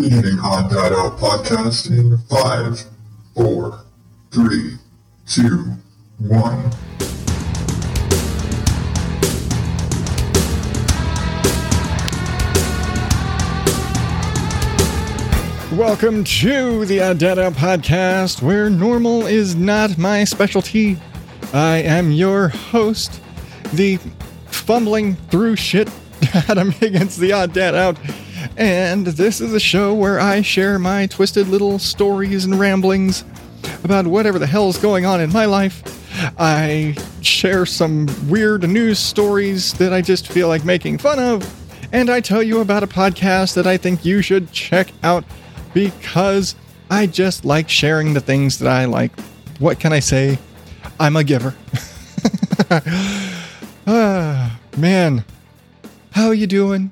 Out podcast in five, four, three, two, one. Welcome to the uh, Odd Dad Out podcast, where normal is not my specialty. I am your host, the fumbling through shit Adam Higgins, the uh, Odd Dad Out. And this is a show where I share my twisted little stories and ramblings about whatever the hell's going on in my life. I share some weird news stories that I just feel like making fun of. And I tell you about a podcast that I think you should check out because I just like sharing the things that I like. What can I say? I'm a giver. ah, man, how are you doing?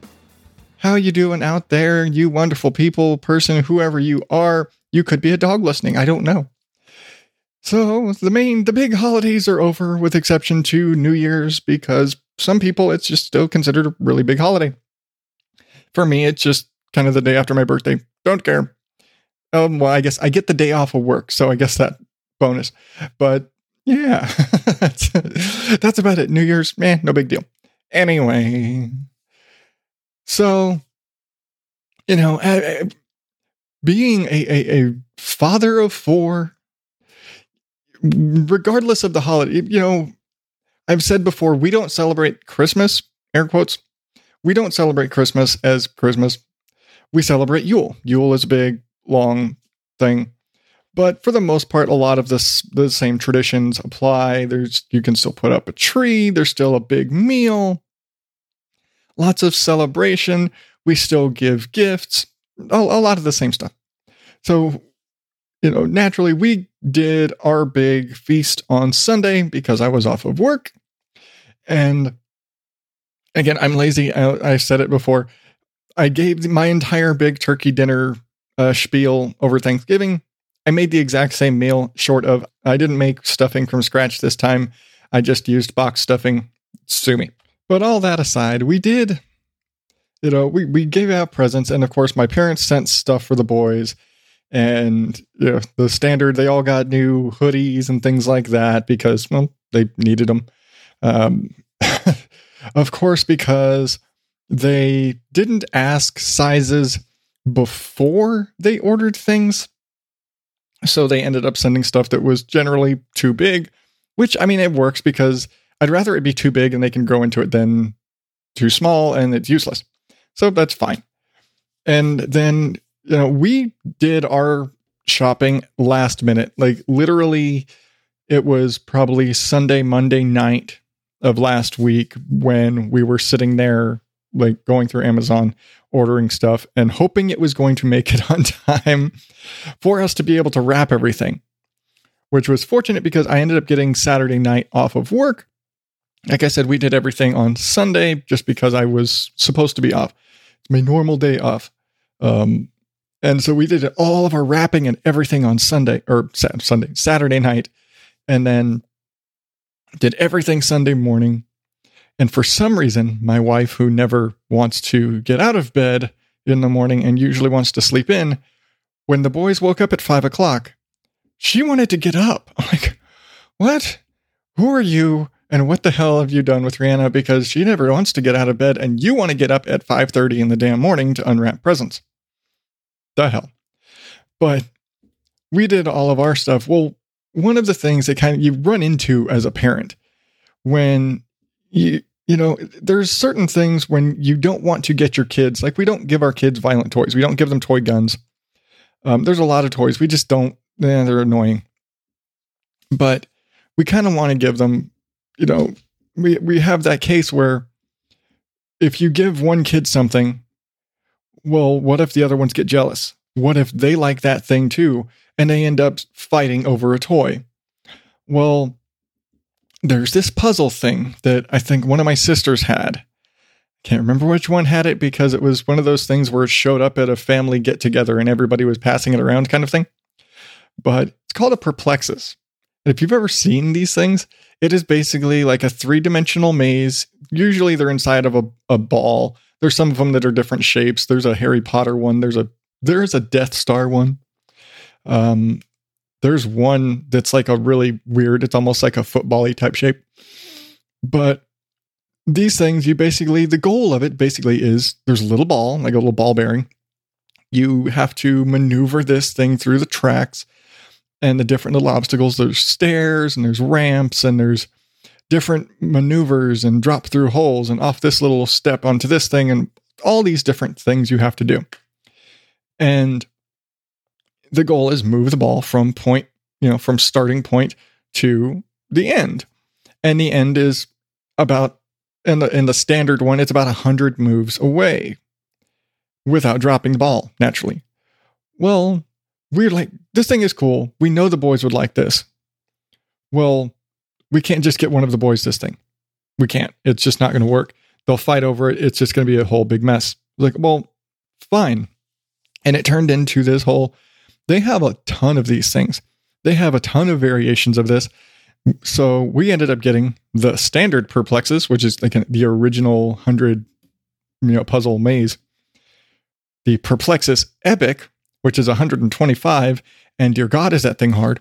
How you doing out there, you wonderful people, person, whoever you are? You could be a dog listening. I don't know. So the main, the big holidays are over, with exception to New Year's, because some people it's just still considered a really big holiday. For me, it's just kind of the day after my birthday. Don't care. Um, well, I guess I get the day off of work, so I guess that bonus. But yeah, that's, that's about it. New Year's, man, no big deal. Anyway, so you know, being a, a, a father of four, regardless of the holiday, you know, I've said before, we don't celebrate Christmas, air quotes. We don't celebrate Christmas as Christmas. We celebrate Yule. Yule is a big, long thing. But for the most part, a lot of this the same traditions apply. There's you can still put up a tree, there's still a big meal, lots of celebration. We still give gifts, a, a lot of the same stuff. So, you know, naturally, we did our big feast on Sunday because I was off of work. And again, I'm lazy. I, I said it before. I gave my entire big turkey dinner uh, spiel over Thanksgiving. I made the exact same meal, short of I didn't make stuffing from scratch this time. I just used box stuffing. Sue me. But all that aside, we did, you know, we, we gave out presents. And of course, my parents sent stuff for the boys. And you know, the standard, they all got new hoodies and things like that because, well, they needed them. Um, of course, because they didn't ask sizes before they ordered things. So they ended up sending stuff that was generally too big, which I mean, it works because I'd rather it be too big and they can grow into it than too small and it's useless. So that's fine. And then, you know, we did our shopping last minute. Like literally, it was probably Sunday, Monday night of last week when we were sitting there, like going through Amazon, ordering stuff and hoping it was going to make it on time for us to be able to wrap everything, which was fortunate because I ended up getting Saturday night off of work like I said, we did everything on Sunday just because I was supposed to be off. It's my normal day off. Um, and so we did all of our wrapping and everything on Sunday or Sunday, Saturday night, and then did everything Sunday morning. And for some reason, my wife, who never wants to get out of bed in the morning and usually wants to sleep in, when the boys woke up at five o'clock, she wanted to get up. I'm like, what? Who are you? And what the hell have you done with Rihanna? Because she never wants to get out of bed, and you want to get up at 5:30 in the damn morning to unwrap presents. The hell. But we did all of our stuff. Well, one of the things that kind of you run into as a parent when you you know there's certain things when you don't want to get your kids like we don't give our kids violent toys we don't give them toy guns um, there's a lot of toys we just don't eh, they're annoying but we kind of want to give them you know, we we have that case where if you give one kid something, well, what if the other ones get jealous? What if they like that thing too and they end up fighting over a toy? Well, there's this puzzle thing that I think one of my sisters had. Can't remember which one had it because it was one of those things where it showed up at a family get together and everybody was passing it around kind of thing. But it's called a perplexus. And if you've ever seen these things, it is basically like a three dimensional maze. Usually they're inside of a, a ball. There's some of them that are different shapes. There's a Harry Potter one. There's a There's a Death Star one. Um, there's one that's like a really weird, it's almost like a football-y type shape. But these things, you basically, the goal of it basically is there's a little ball, like a little ball bearing. You have to maneuver this thing through the tracks and the different little obstacles. There's stairs and there's ramps and there's different maneuvers and drop through holes and off this little step onto this thing and all these different things you have to do. And the goal is move the ball from point, you know, from starting point to the end. And the end is about in the in the standard one, it's about a 100 moves away without dropping the ball naturally. Well, we're like this thing is cool. We know the boys would like this. Well, we can't just get one of the boys this thing. We can't. It's just not going to work. They'll fight over it. It's just going to be a whole big mess. Like, well, fine. And it turned into this whole, they have a ton of these things. They have a ton of variations of this. So we ended up getting the standard perplexus, which is like the original 100 you know, puzzle maze. The perplexus epic, which is 125. And dear God, is that thing hard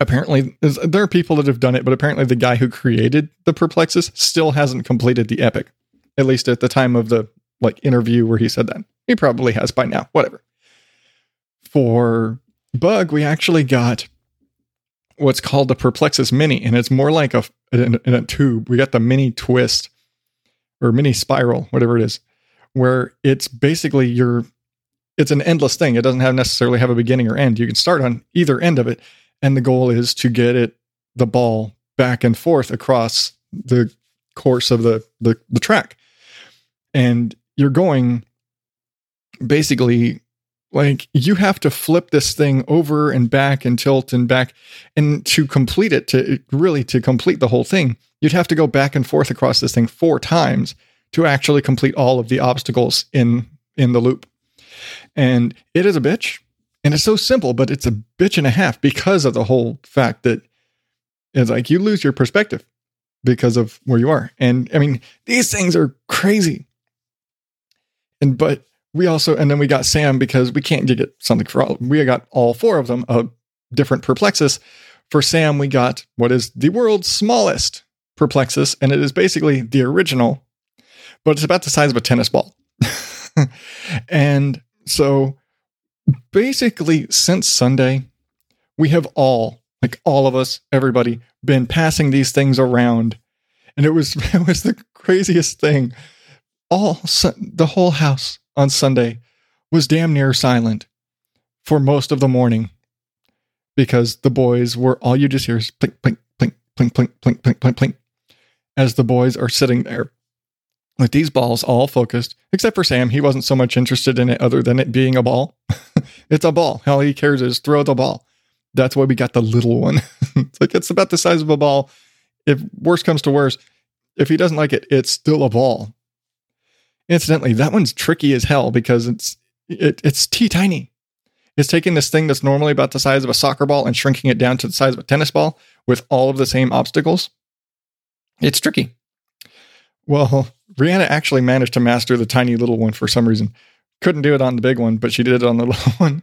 apparently there are people that have done it, but apparently the guy who created the Perplexus still hasn't completed the epic. At least at the time of the like interview where he said that. He probably has by now. Whatever. For Bug, we actually got what's called the Perplexus Mini, and it's more like a in, in a tube. We got the mini twist or mini spiral, whatever it is, where it's basically your it's an endless thing. It doesn't have necessarily have a beginning or end. You can start on either end of it, and the goal is to get it the ball back and forth across the course of the the, the track and you're going basically like you have to flip this thing over and back and tilt and back and to complete it to really to complete the whole thing you'd have to go back and forth across this thing four times to actually complete all of the obstacles in in the loop and it is a bitch and it's so simple, but it's a bitch and a half because of the whole fact that it's like you lose your perspective because of where you are. And I mean, these things are crazy. And but we also and then we got Sam because we can't get something for all. We got all four of them of different perplexus. For Sam, we got what is the world's smallest perplexus, and it is basically the original, but it's about the size of a tennis ball. and so basically since Sunday, we have all, like all of us, everybody, been passing these things around. And it was it was the craziest thing. All the whole house on Sunday was damn near silent for most of the morning because the boys were all you just hear is plink plink plink plink plink plink plink plink plink as the boys are sitting there with these balls all focused, except for Sam. He wasn't so much interested in it other than it being a ball. it's a ball. All he cares is throw the ball. That's why we got the little one. it's like it's about the size of a ball. If worse comes to worse, if he doesn't like it, it's still a ball. Incidentally, that one's tricky as hell because it's it, it's tea tiny. It's taking this thing that's normally about the size of a soccer ball and shrinking it down to the size of a tennis ball with all of the same obstacles. It's tricky. Well, Brianna actually managed to master the tiny little one for some reason. Couldn't do it on the big one, but she did it on the little one.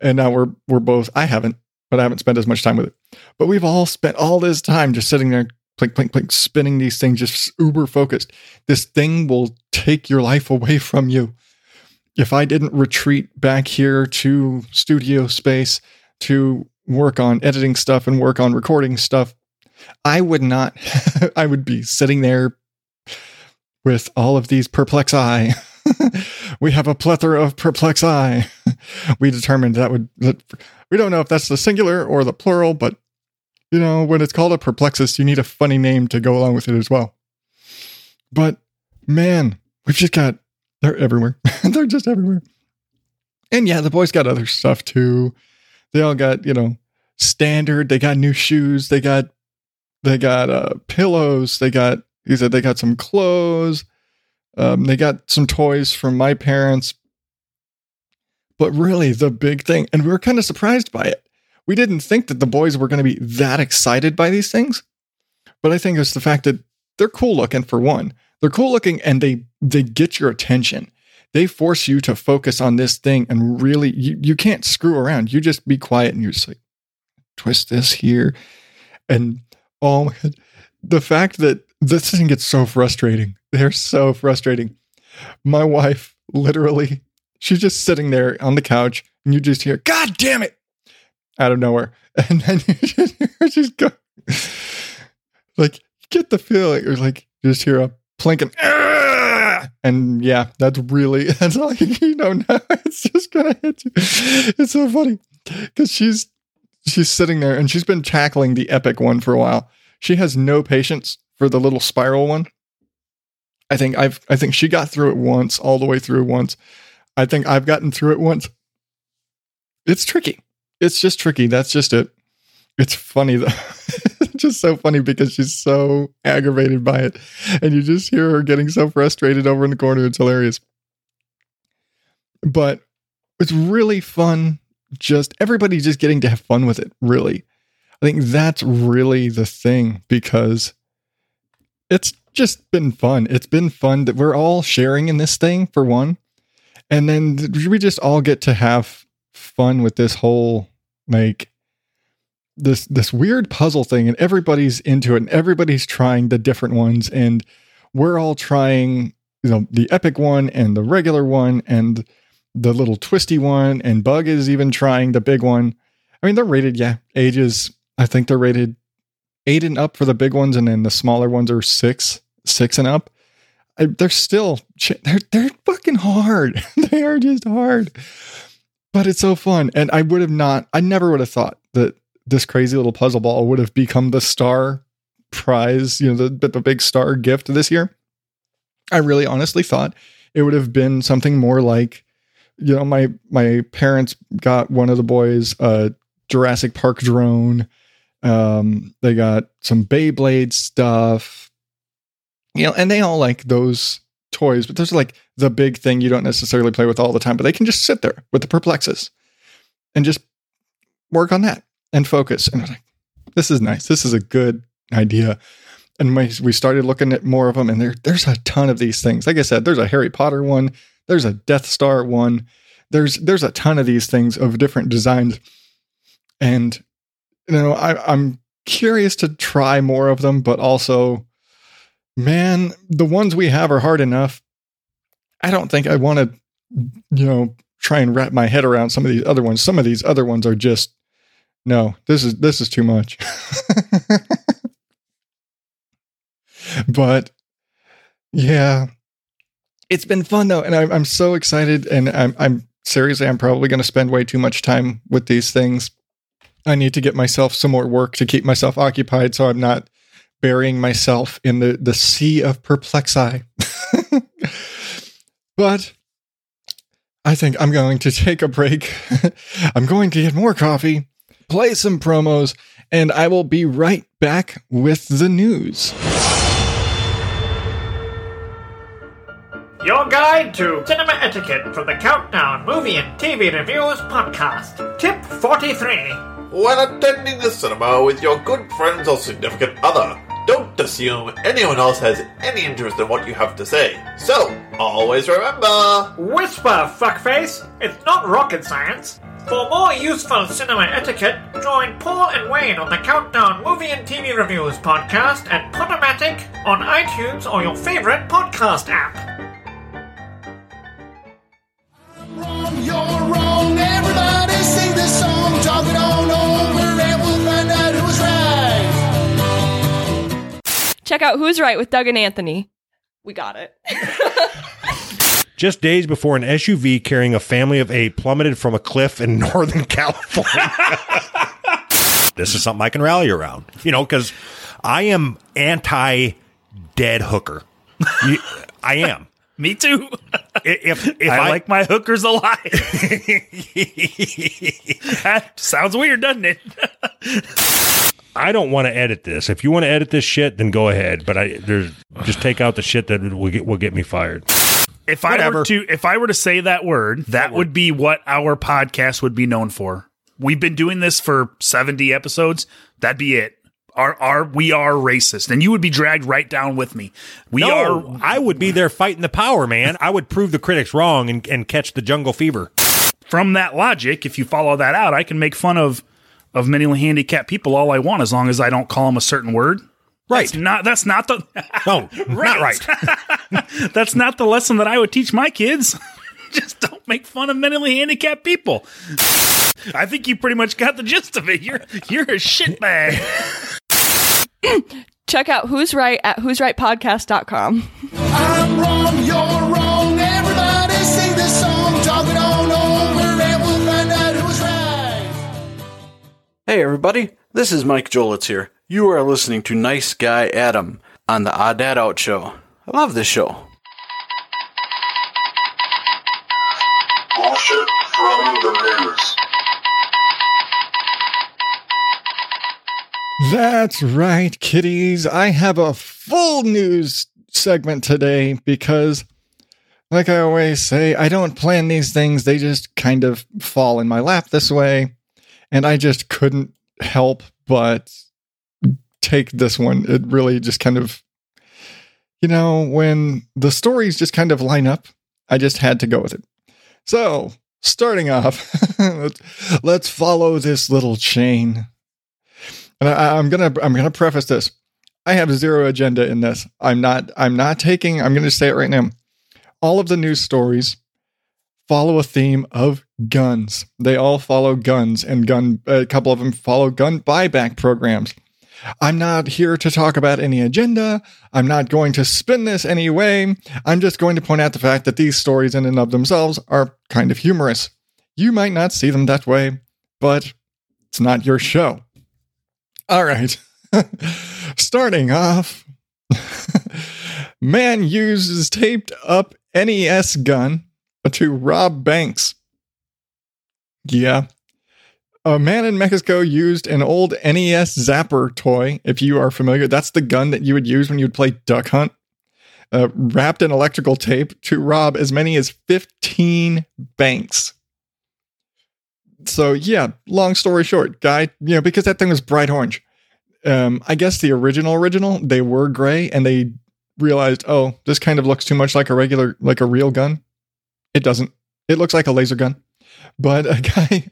And now we're we're both. I haven't, but I haven't spent as much time with it. But we've all spent all this time just sitting there, plink, plink, plink, spinning these things, just uber focused. This thing will take your life away from you. If I didn't retreat back here to studio space to work on editing stuff and work on recording stuff, I would not. I would be sitting there with all of these perplexi. we have a plethora of perplexi. we determined that would, that, we don't know if that's the singular or the plural, but you know, when it's called a perplexus, you need a funny name to go along with it as well. But man, we've just got, they're everywhere. they're just everywhere. And yeah, the boys got other stuff too. They all got, you know, standard. They got new shoes. They got, they got uh, pillows. They got he said they got some clothes. Um, they got some toys from my parents. But really, the big thing, and we were kind of surprised by it. We didn't think that the boys were going to be that excited by these things. But I think it's the fact that they're cool looking for one. They're cool looking and they they get your attention. they force you to focus on this thing and really you, you can't screw around. You just be quiet and you're just like twist this here. And oh my god, the fact that this thing gets so frustrating. They're so frustrating. My wife literally, she's just sitting there on the couch and you just hear, God damn it, out of nowhere. And then you just like, get the feeling, or like, just hear a plinking, "Ah!" and yeah, that's really, that's you, you know now. It's just gonna hit you. It's so funny because she's, she's sitting there and she's been tackling the epic one for a while. She has no patience for the little spiral one. I think I've I think she got through it once, all the way through once. I think I've gotten through it once. It's tricky. It's just tricky. That's just it. It's funny though. just so funny because she's so aggravated by it. And you just hear her getting so frustrated over in the corner. It's hilarious. But it's really fun. Just everybody just getting to have fun with it, really. I think that's really the thing because it's just been fun. It's been fun that we're all sharing in this thing for one. And then we just all get to have fun with this whole like this this weird puzzle thing and everybody's into it and everybody's trying the different ones and we're all trying you know the epic one and the regular one and the little twisty one and bug is even trying the big one i mean they're rated yeah ages i think they're rated eight and up for the big ones and then the smaller ones are six six and up. They're still they're they're fucking hard. They are just hard. But it's so fun. And i would have not i never would have thought that this crazy little puzzle ball would have become the star prize you know the, the big star gift this year. I really honestly thought it would have been something more like you know my my parents got one of the boys a jurassic park drone um they got some beyblade stuff. You know and they all like those toys but those are like the big thing you don't necessarily play with all the time but they can just sit there with the perplexes and just work on that and focus. And I was like this is nice. This is a good idea. And we started looking at more of them and there there's a ton of these things. Like i said there's a harry potter one. There's a death star one. There's there's a ton of these things of different designs. And you know I, i'm curious to try more of them but also man the ones we have are hard enough. I don't think i want to you know try and wrap my head around some of these other ones. Some of these other ones are just no this is this is too much. But yeah. It's been fun though and I'm, I'm so excited and I'm, I'm seriously i'm probably going to spend way too much time with these things i need to get myself some more work to keep myself occupied so i'm not burying myself in the, the sea of perplexi but i think i'm going to take a break i'm going to get more coffee play some promos and i will be right back with the news Your guide to cinema etiquette from the Countdown Movie and TV Reviews podcast. Tip 43. When attending the cinema with your good friends or significant other, don't assume anyone else has any interest in what you have to say. So, always remember Whisper, fuckface. It's not rocket science. For more useful cinema etiquette, join Paul and Wayne on the Countdown Movie and TV Reviews podcast at Podomatic on iTunes or your favorite podcast app. Check out Who's Right with Doug and Anthony. We got it. Just days before an SUV carrying a family of eight plummeted from a cliff in Northern California. this is something I can rally around, you know, because I am anti dead hooker. You- I am. Me too. If, if I, like my hookers alive. that sounds weird, doesn't it? I don't want to edit this. If you want to edit this shit, then go ahead. But I there's just take out the shit that will get will get me fired. If I Whatever. were to if I were to say that word, that would be what our podcast would be known for. We've been doing this for 70 episodes. That'd be it. are are we are racist, and you would be dragged right down with me. We no, are. I would be there fighting the power, man. I would prove the critics wrong and, and catch the jungle fever. From that logic, if you follow that out, I can make fun of of mentally handicapped people all I want, as long as I don't call them a certain word. Right. That's not that's not the No, not right. that's not the lesson that I would teach my kids. Just don't make fun of mentally handicapped people. I think you pretty much got the gist of it. You're you're a shitbag. Check out Who's Right at who's right podcast.com. I'm wrong, you're wrong. Hey everybody, this is Mike Jolitz here. You are listening to Nice Guy Adam on the Odd Dad Out Show. I love this show. Bullshit from the news. That's right, kiddies. I have a full news segment today because, like I always say, I don't plan these things. They just kind of fall in my lap this way. And I just couldn't help but take this one. It really just kind of, you know, when the stories just kind of line up, I just had to go with it. So, starting off, let's, follow this little chain. And I, I'm gonna I'm gonna preface this. I have zero agenda in this. I'm not I'm not taking. I'm gonna say it right now. All of the news stories follow a theme of guns. They all follow guns, and gun. A couple of them follow gun buyback programs. I'm not here to talk about any agenda. I'm not going to spin this any way. I'm just going to point out the fact that these stories, in and of themselves, are kind of humorous. You might not see them that way, but it's not your show. All right. Starting off, man uses taped up NES gun to rob banks. Yeah. A man in Mexico used an old NES Zapper toy. If you are familiar, that's the gun that you would use when you would play Duck Hunt. Uh, wrapped in electrical tape to rob as many as 15 banks. So, yeah, long story short, guy, you know, because that thing was bright orange. Um, I guess the original original, they were gray and they realized, oh, this kind of looks too much like a regular, like a real gun. It doesn't. It looks like a laser gun. But a guy,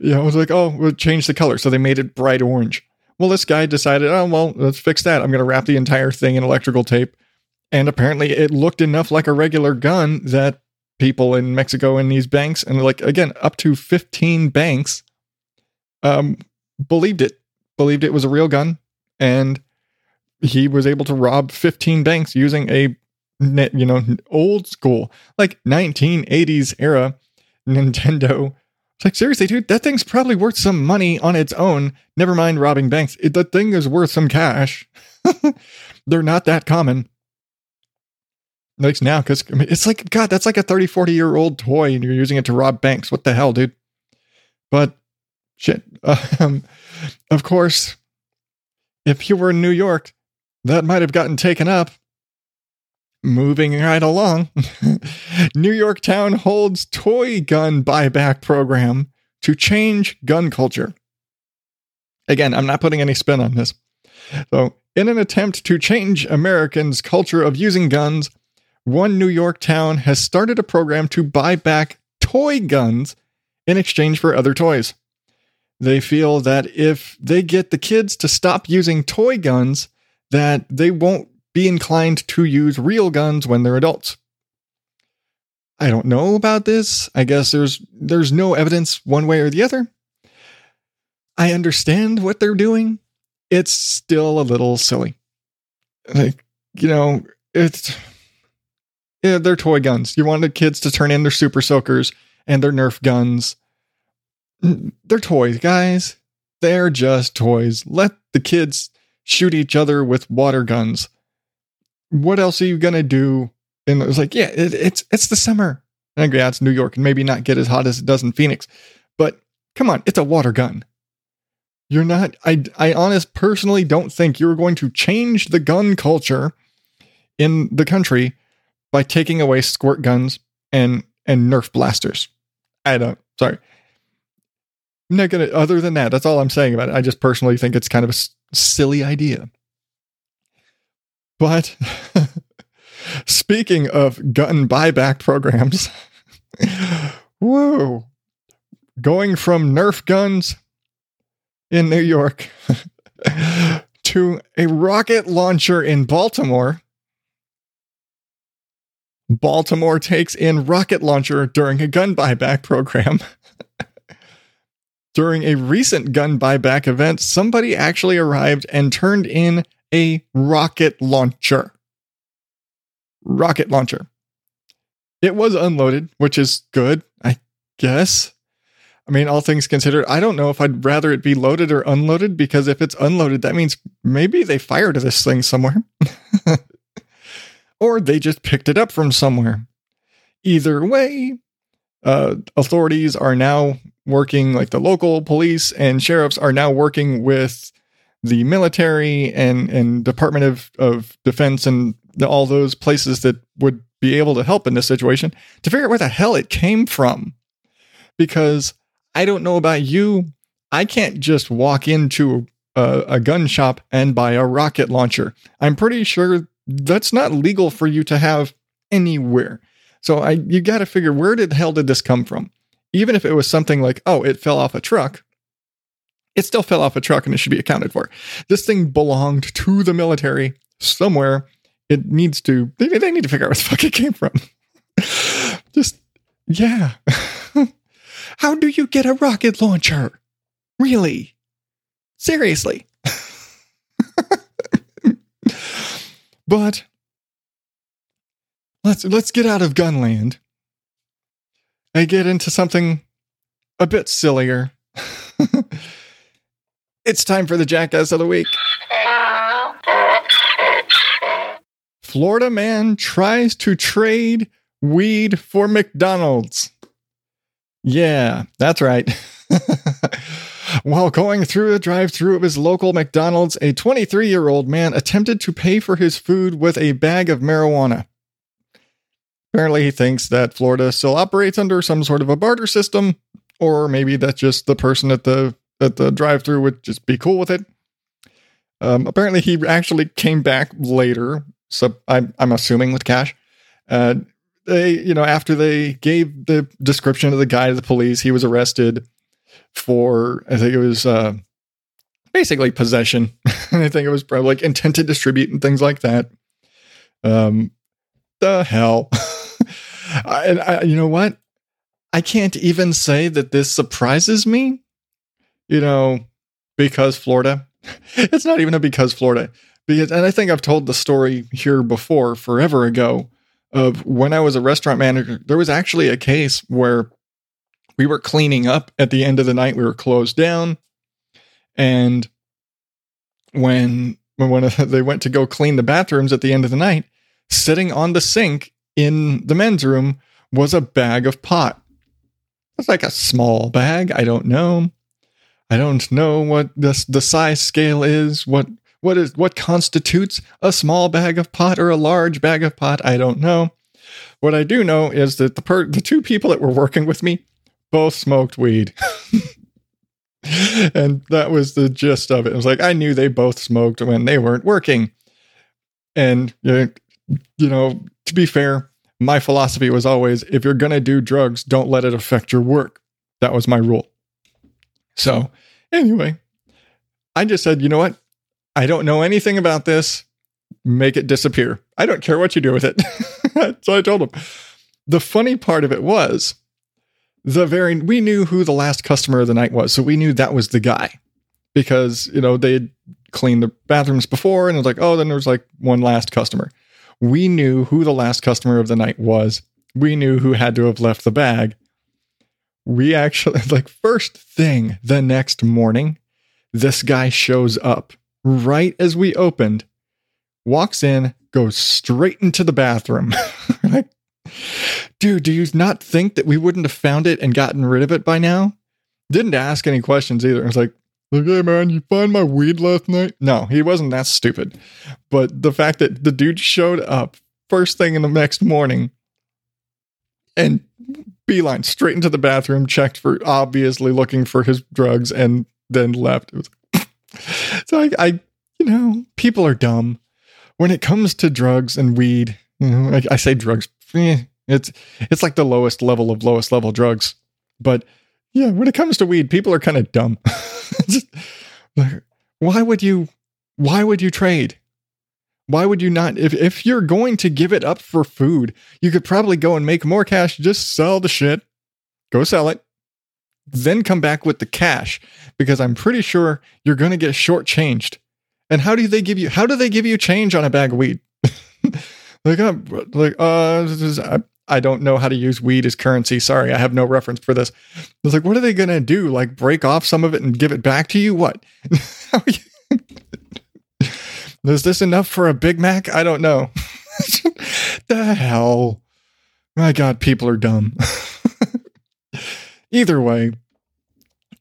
you know, was like, oh, we'll change the color. So they made it bright orange. Well, this guy decided, oh, well, let's fix that. I'm going to wrap the entire thing in electrical tape. And apparently it looked enough like a regular gun that people in Mexico in these banks, and like, again, up to 15 banks, um, believed it, believed it was a real gun. And he was able to rob 15 banks using a, you know, old school, like 1980s era Nintendo. It's like, seriously, dude, that thing's probably worth some money on its own. Never mind robbing banks. It, the thing is worth some cash. They're not that common. Like now, because I mean, it's like, God, that's like a 30, 40 year old toy and you're using it to rob banks. What the hell, dude? But shit. Um, of course, if you were in New York, that might have gotten taken up. Moving right along, New York Town holds toy gun buyback program to change gun culture. Again, I'm not putting any spin on this. So, in an attempt to change Americans' culture of using guns, one New York town has started a program to buy back toy guns in exchange for other toys. They feel that if they get the kids to stop using toy guns, that they won't be inclined to use real guns when they're adults. I don't know about this. I guess there's there's no evidence one way or the other. I understand what they're doing. It's still a little silly. Like, you know, it's yeah, they're toy guns. You want the kids to turn in their super soakers and their Nerf guns. They're toys, guys. They're just toys. Let the kids shoot each other with water guns what else are you gonna do? And it was like, yeah, it, it's it's the summer. And yeah, it's New York and maybe not get as hot as it does in Phoenix, but come on, it's a water gun. You're not. I I honest personally don't think you're going to change the gun culture in the country by taking away squirt guns and and Nerf blasters. I don't. Sorry. I'm not gonna. Other than that, that's all I'm saying about it. I just personally think it's kind of a silly idea. But speaking of gun buyback programs, whoa, going from Nerf guns in New York to a rocket launcher in Baltimore. Baltimore takes in rocket launcher during a gun buyback program. during a recent gun buyback event, somebody actually arrived and turned in a rocket launcher. Rocket launcher. It was unloaded, which is good, I guess. I mean, all things considered, I don't know if I'd rather it be loaded or unloaded because if it's unloaded, that means maybe they fired this thing somewhere. or they just picked it up from somewhere. Either way, uh, authorities are now working, like the local police and sheriffs are now working with the military and, and Department of, of Defense and all those places that would be able to help in this situation to figure out where the hell it came from. Because I don't know about you, I can't just walk into a, a gun shop and buy a rocket launcher. I'm pretty sure that's not legal for you to have anywhere. So I you got to figure where did the hell did this come from? Even if it was something like, oh, it fell off a truck, it still fell off a truck and it should be accounted for. This thing belonged to the military somewhere. It needs to, they, they need to figure out where the fuck it came from. Just, yeah. How do you get a rocket launcher? Really? Seriously? but let's let's get out of gunland and get into something a bit sillier. It's time for the jackass of the week. Florida man tries to trade weed for McDonald's. Yeah, that's right. While going through the drive through of his local McDonald's, a 23 year old man attempted to pay for his food with a bag of marijuana. Apparently, he thinks that Florida still operates under some sort of a barter system, or maybe that's just the person at the at the drive through would just be cool with it. Um, apparently, he actually came back later, so I'm, I'm assuming with cash. Uh, they, you know, after they gave the description of the guy to the police, he was arrested for, I think it was uh, basically possession. I think it was probably like intent to distribute and things like that. Um, the hell. and I, you know what? I can't even say that this surprises me, you know, because Florida. It's not even a because Florida. Because, and I think I've told the story here before, forever ago, of when I was a restaurant manager. There was actually a case where we were cleaning up at the end of the night. We were closed down, and when when they went to go clean the bathrooms at the end of the night, sitting on the sink in the men's room was a bag of pot. It's like a small bag. I don't know. I don't know what the the size scale is. What what is what constitutes a small bag of pot or a large bag of pot? I don't know. What I do know is that the per- the two people that were working with me both smoked weed. and that was the gist of it. It was like I knew they both smoked when they weren't working. And uh, you know, to be fair, my philosophy was always if you're going to do drugs, don't let it affect your work. That was my rule. So, anyway, I just said, you know what? I don't know anything about this. Make it disappear. I don't care what you do with it. so I told him. The funny part of it was the very we knew who the last customer of the night was, so we knew that was the guy because you know they had cleaned the bathrooms before, and it was like, oh, then there was like one last customer. We knew who the last customer of the night was. We knew who had to have left the bag. We actually like first thing the next morning, this guy shows up right as we opened, walks in, goes straight into the bathroom. like, dude, do you not think that we wouldn't have found it and gotten rid of it by now? Didn't ask any questions either. I was like, okay, man, you find my weed last night? No, he wasn't that stupid. But the fact that the dude showed up first thing in the next morning and beeline straight into the bathroom, checked for obviously looking for his drugs, and then left. It was so I, I, you know, people are dumb when it comes to drugs and weed. You know, I, I say drugs. eh, it's it's like the lowest level of lowest level drugs. But yeah, when it comes to weed, people are kind of dumb. Just, why would you? Why would you trade? Why would you not? If if you're going to give it up for food, you could probably go and make more cash. Just sell the shit, go sell it, then come back with the cash because I'm pretty sure you're going to get shortchanged. And how do they give you? How do they give you change on a bag of weed? like, uh, like, uh, I, don't know how to use weed as currency. Sorry, I have no reference for this. It's like, what are they going to do? Like, break off some of it and give it back to you? What? is this enough for a Big Mac? I don't know. the hell? My God, people are dumb. Either way,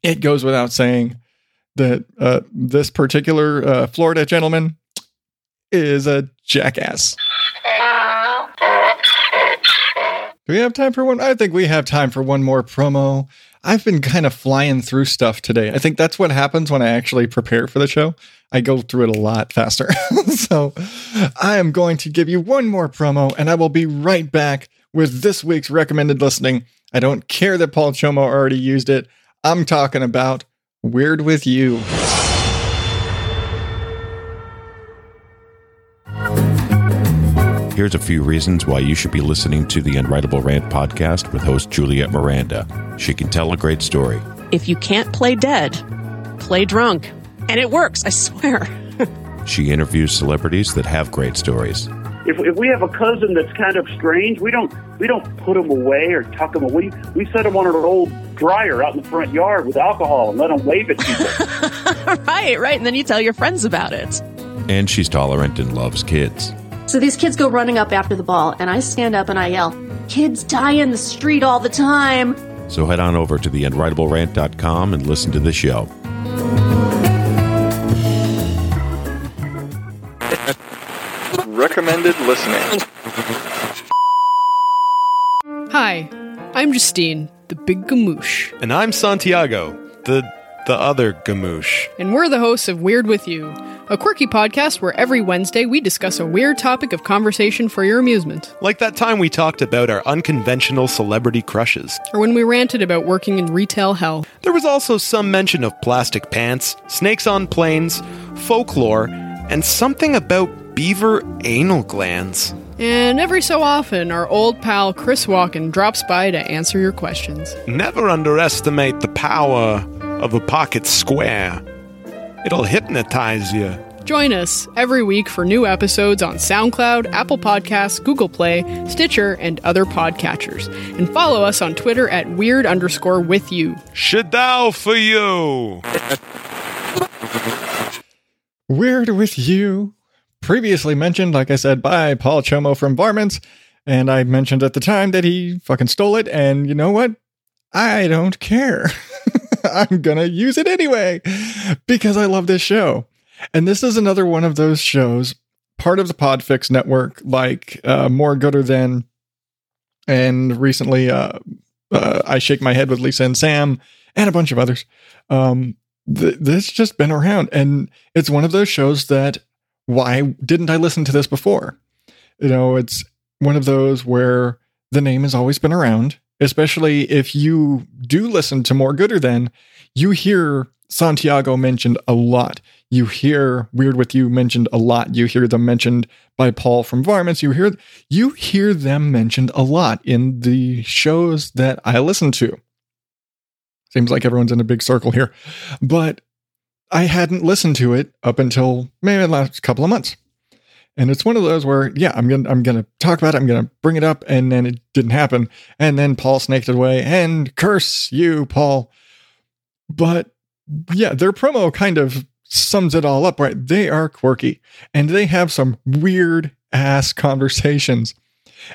it goes without saying that uh, this particular uh, Florida gentleman is a jackass. Do we have time for one? I think we have time for one more promo. I've been kind of flying through stuff today. I think that's what happens when I actually prepare for the show. I go through it a lot faster. so I am going to give you one more promo and I will be right back with this week's recommended listening. I don't care that Paul Csomo already used it. I'm talking about Weird with You. Here's a few reasons why you should be listening to the Unwritable Rant podcast with host Juliet Miranda. She can tell a great story. If you can't play dead, play drunk. And it works, I swear. She interviews celebrities that have great stories. If, if we have a cousin that's kind of strange, we don't we don't put him away or tuck him away. We set him on an old dryer out in the front yard with alcohol and let him wave at people. right, right. And then you tell your friends about it. And she's tolerant and loves kids. So these kids go running up after the ball, and I stand up and I yell, Kids die in the street all the time. So head on over to the unwritablerant.com and listen to the show. Recommended listening. Hi, I'm Justine, the big gamoosh, And I'm Santiago, the the other gamoosh. and we're the hosts of Weird With You, a quirky podcast where every Wednesday we discuss a weird topic of conversation for your amusement. Like that time we talked about our unconventional celebrity crushes. Or when we ranted about working in retail hell. There was also some mention of plastic pants, snakes on planes, folklore, and something about beaver anal glands. And every so often, our old pal Chris Walken drops by to answer your questions. Never underestimate the power of a pocket square. It'll hypnotize you. Join us every week for new episodes on SoundCloud, Apple Podcasts, Google Play, Stitcher, and other podcatchers. And follow us on Twitter at weird underscore with you. Shadow for you! Weird with You. Previously mentioned, like I said, by Paul Csomo from Varmints. And I mentioned at the time that he fucking stole it. And you know what? I don't care. I'm going to use it anyway because I love this show. And this is another one of those shows, part of the Podfix network, like uh, More Gooder Than, and recently uh, uh, I Shake My Head with Lisa and Sam, and a bunch of others. Um, th- this just been around. And it's one of those shows that why didn't I listen to this before? You know, it's one of those where the name has always been around, especially if you do listen to More Gooder Than, you hear Santiago mentioned a lot. You hear Weird With You mentioned a lot. You hear them mentioned by Paul from Varmints. You hear you hear them mentioned a lot in the shows that I listen to. Seems like everyone's in a big circle here. But I hadn't listened to it up until maybe the last couple of months. And it's one of those where, yeah, I'm gonna I'm gonna talk about it, I'm gonna bring it up, and then it didn't happen. And then Paul snaked it away, and curse you, Paul. But yeah, their promo kind of sums it all up, right? They are quirky and they have some weird ass conversations.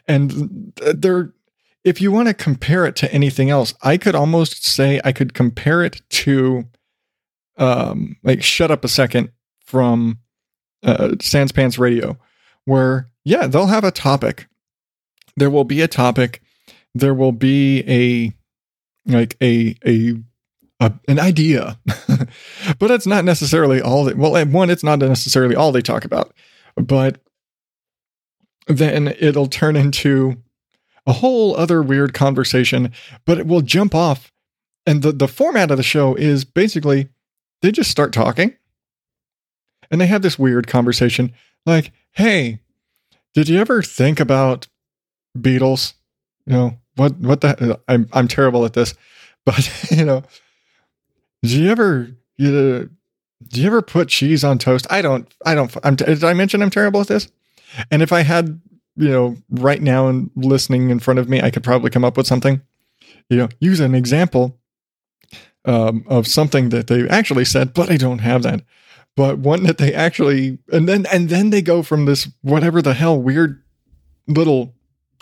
And they're if you want to compare it to anything else, I could almost say I could compare it to um like shut up a second from uh Sans Pants Radio where yeah, they'll have a topic. There will be a topic. There will be a like a a a, an idea, but it's not necessarily all. They, well, one, it's not necessarily all they talk about, but then it'll turn into a whole other weird conversation. But it will jump off, and the the format of the show is basically they just start talking, and they have this weird conversation like, "Hey, did you ever think about Beatles? You know what? What the? I'm I'm terrible at this, but you know, did you ever you do you ever put cheese on toast? I don't. I don't. I'm, did I mention I'm terrible at this? And if I had you know right now and listening in front of me, I could probably come up with something. You know, use an example um, of something that they actually said, but I don't have that. But one that they actually, and then and then they go from this whatever the hell weird little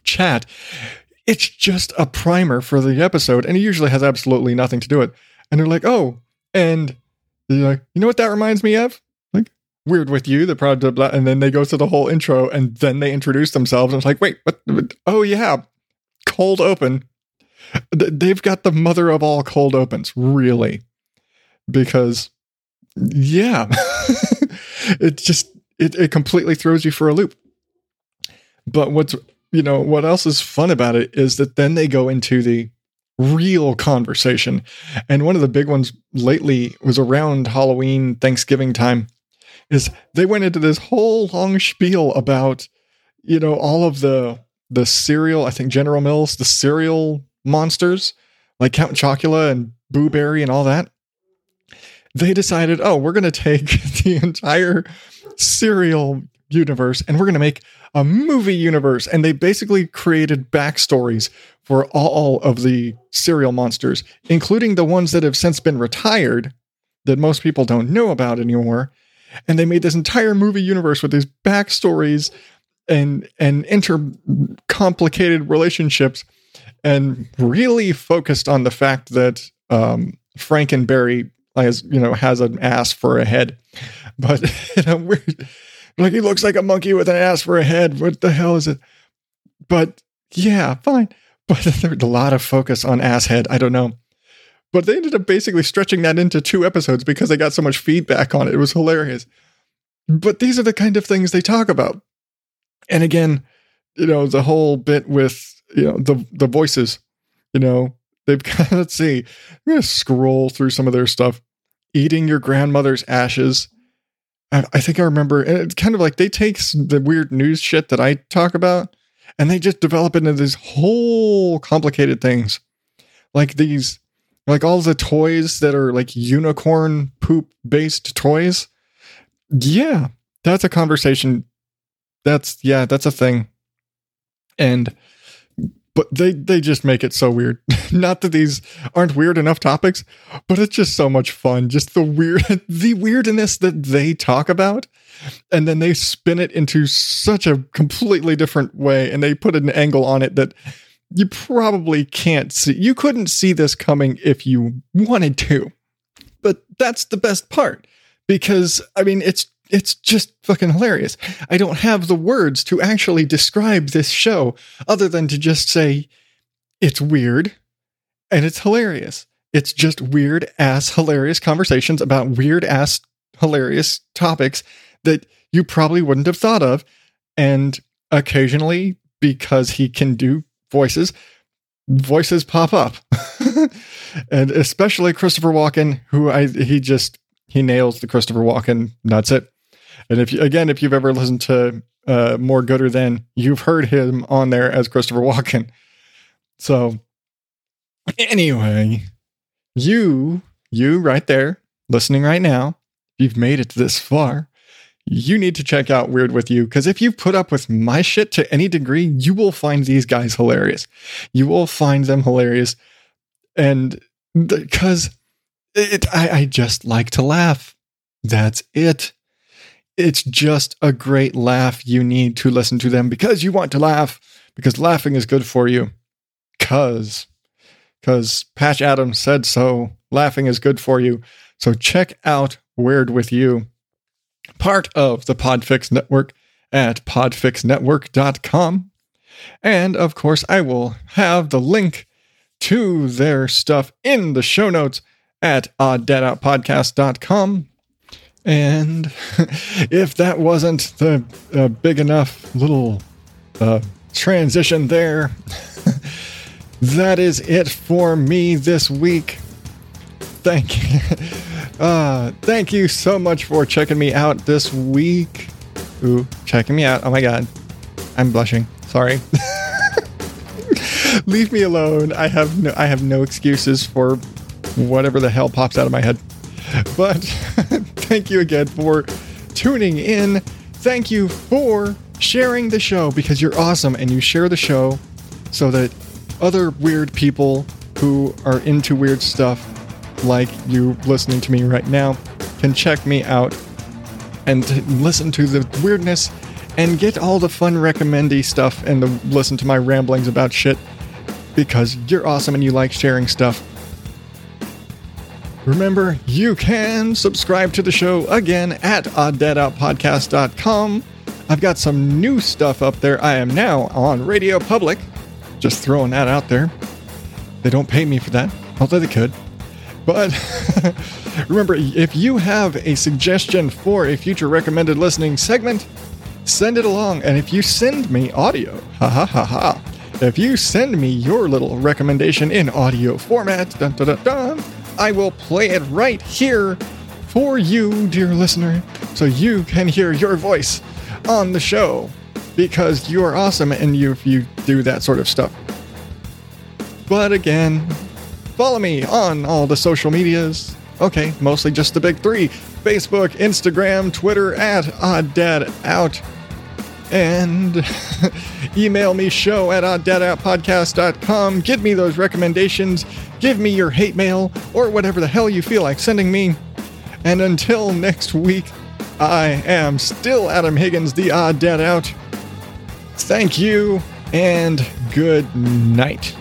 chat. It's just a primer for the episode, and it usually has absolutely nothing to do with. it. And they're like, oh, and they're like, you know what that reminds me of? Like weird with you, the product, blah, and then they go to the whole intro, and then they introduce themselves, and it's like, wait, what- Oh yeah, cold open. They've got the mother of all cold opens, really, because yeah, it just it, it completely throws you for a loop. But what's you know what else is fun about it is that then they go into the real conversation, and one of the big ones lately was around Halloween, Thanksgiving time. Is they went into this whole long spiel about you know all of the the cereal. I think General Mills, the cereal monsters like Count Chocula and Boo Berry and all that they decided, oh, we're going to take the entire cereal universe and we're going to make a movie universe. And they basically created backstories for all of the cereal monsters, including the ones that have since been retired that most people don't know about anymore. And they made this entire movie universe with these backstories and and intercomplicated relationships and really focused on the fact that um, Franken Berry has you know has an ass for a head, but in a weird, like he looks like a monkey with an ass for a head. What the hell is it? But yeah, fine. But there's a lot of focus on ass head. I don't know. But they ended up basically stretching that into two episodes because they got so much feedback on it. It was hilarious. But these are the kind of things they talk about. And again, you know, the whole bit with, you know, the the voices, you know, they've got let's see. I'm gonna scroll through some of their stuff. Eating your grandmother's ashes. I, I think I remember and it's kind of like they take the weird news shit that I talk about and they just develop into these whole complicated things. Like these like all the toys that are like unicorn poop based toys. Yeah, that's a conversation. That's yeah, that's a thing. And but they they just make it so weird. Not that these aren't weird enough topics, but it's just so much fun. Just the weird the weirdness that they talk about and then they spin it into such a completely different way and they put an angle on it that you probably can't see. You couldn't see this coming if you wanted to. But that's the best part because I mean it's it's just fucking hilarious. I don't have the words to actually describe this show other than to just say it's weird and it's hilarious. It's just weird ass hilarious conversations about weird ass hilarious topics that you probably wouldn't have thought of and occasionally because he can do voices voices pop up and especially christopher walken who i he just he nails the christopher walken that's it and if you again if you've ever listened to uh more gooder than you've heard him on there as christopher walken so anyway you you right there listening right now you've made it this far you need to check out Weird With You because if you put up with my shit to any degree, you will find these guys hilarious. You will find them hilarious. And because I, I just like to laugh. That's it. It's just a great laugh. You need to listen to them because you want to laugh, because laughing is good for you. Because, because Patch Adams said so. Laughing is good for you. So check out Weird With You part of the Podfix Network at podfixnetwork.com. And of course, I will have the link to their stuff in the show notes at odddadoutpodcast.com. And if that wasn't the uh, big enough little uh, transition there, that is it for me this week. Thank you. Uh, thank you so much for checking me out this week. Ooh, checking me out. Oh my god. I'm blushing. Sorry. Leave me alone. I have no I have no excuses for whatever the hell pops out of my head. But thank you again for tuning in. Thank you for sharing the show because you're awesome and you share the show so that other weird people who are into weird stuff like you listening to me right now can check me out and listen to the weirdness and get all the fun recommendy stuff and to listen to my ramblings about shit because you're awesome and you like sharing stuff. Remember, you can subscribe to the show again at odddadoutpodcast.com. I've got some new stuff up there. I am now on Radio Public. Just throwing that out there. They don't pay me for that, although they could. But remember, if you have a suggestion for a future recommended listening segment, send it along. And if you send me audio, ha ha ha ha, if you send me your little recommendation in audio format, dun, dun, dun, I will play it right here for you, dear listener, so you can hear your voice on the show because you are awesome and you, you do that sort of stuff. But again, follow me on all the social medias. Okay, mostly just the big three Facebook, Instagram, Twitter at OddDadOut. And email me show at odddadoutpodcast.com. Give me those recommendations. Give me your hate mail or whatever the hell you feel like sending me. And until next week, I am still Adam Higgins, the Odd Dad Out. Thank you and good night.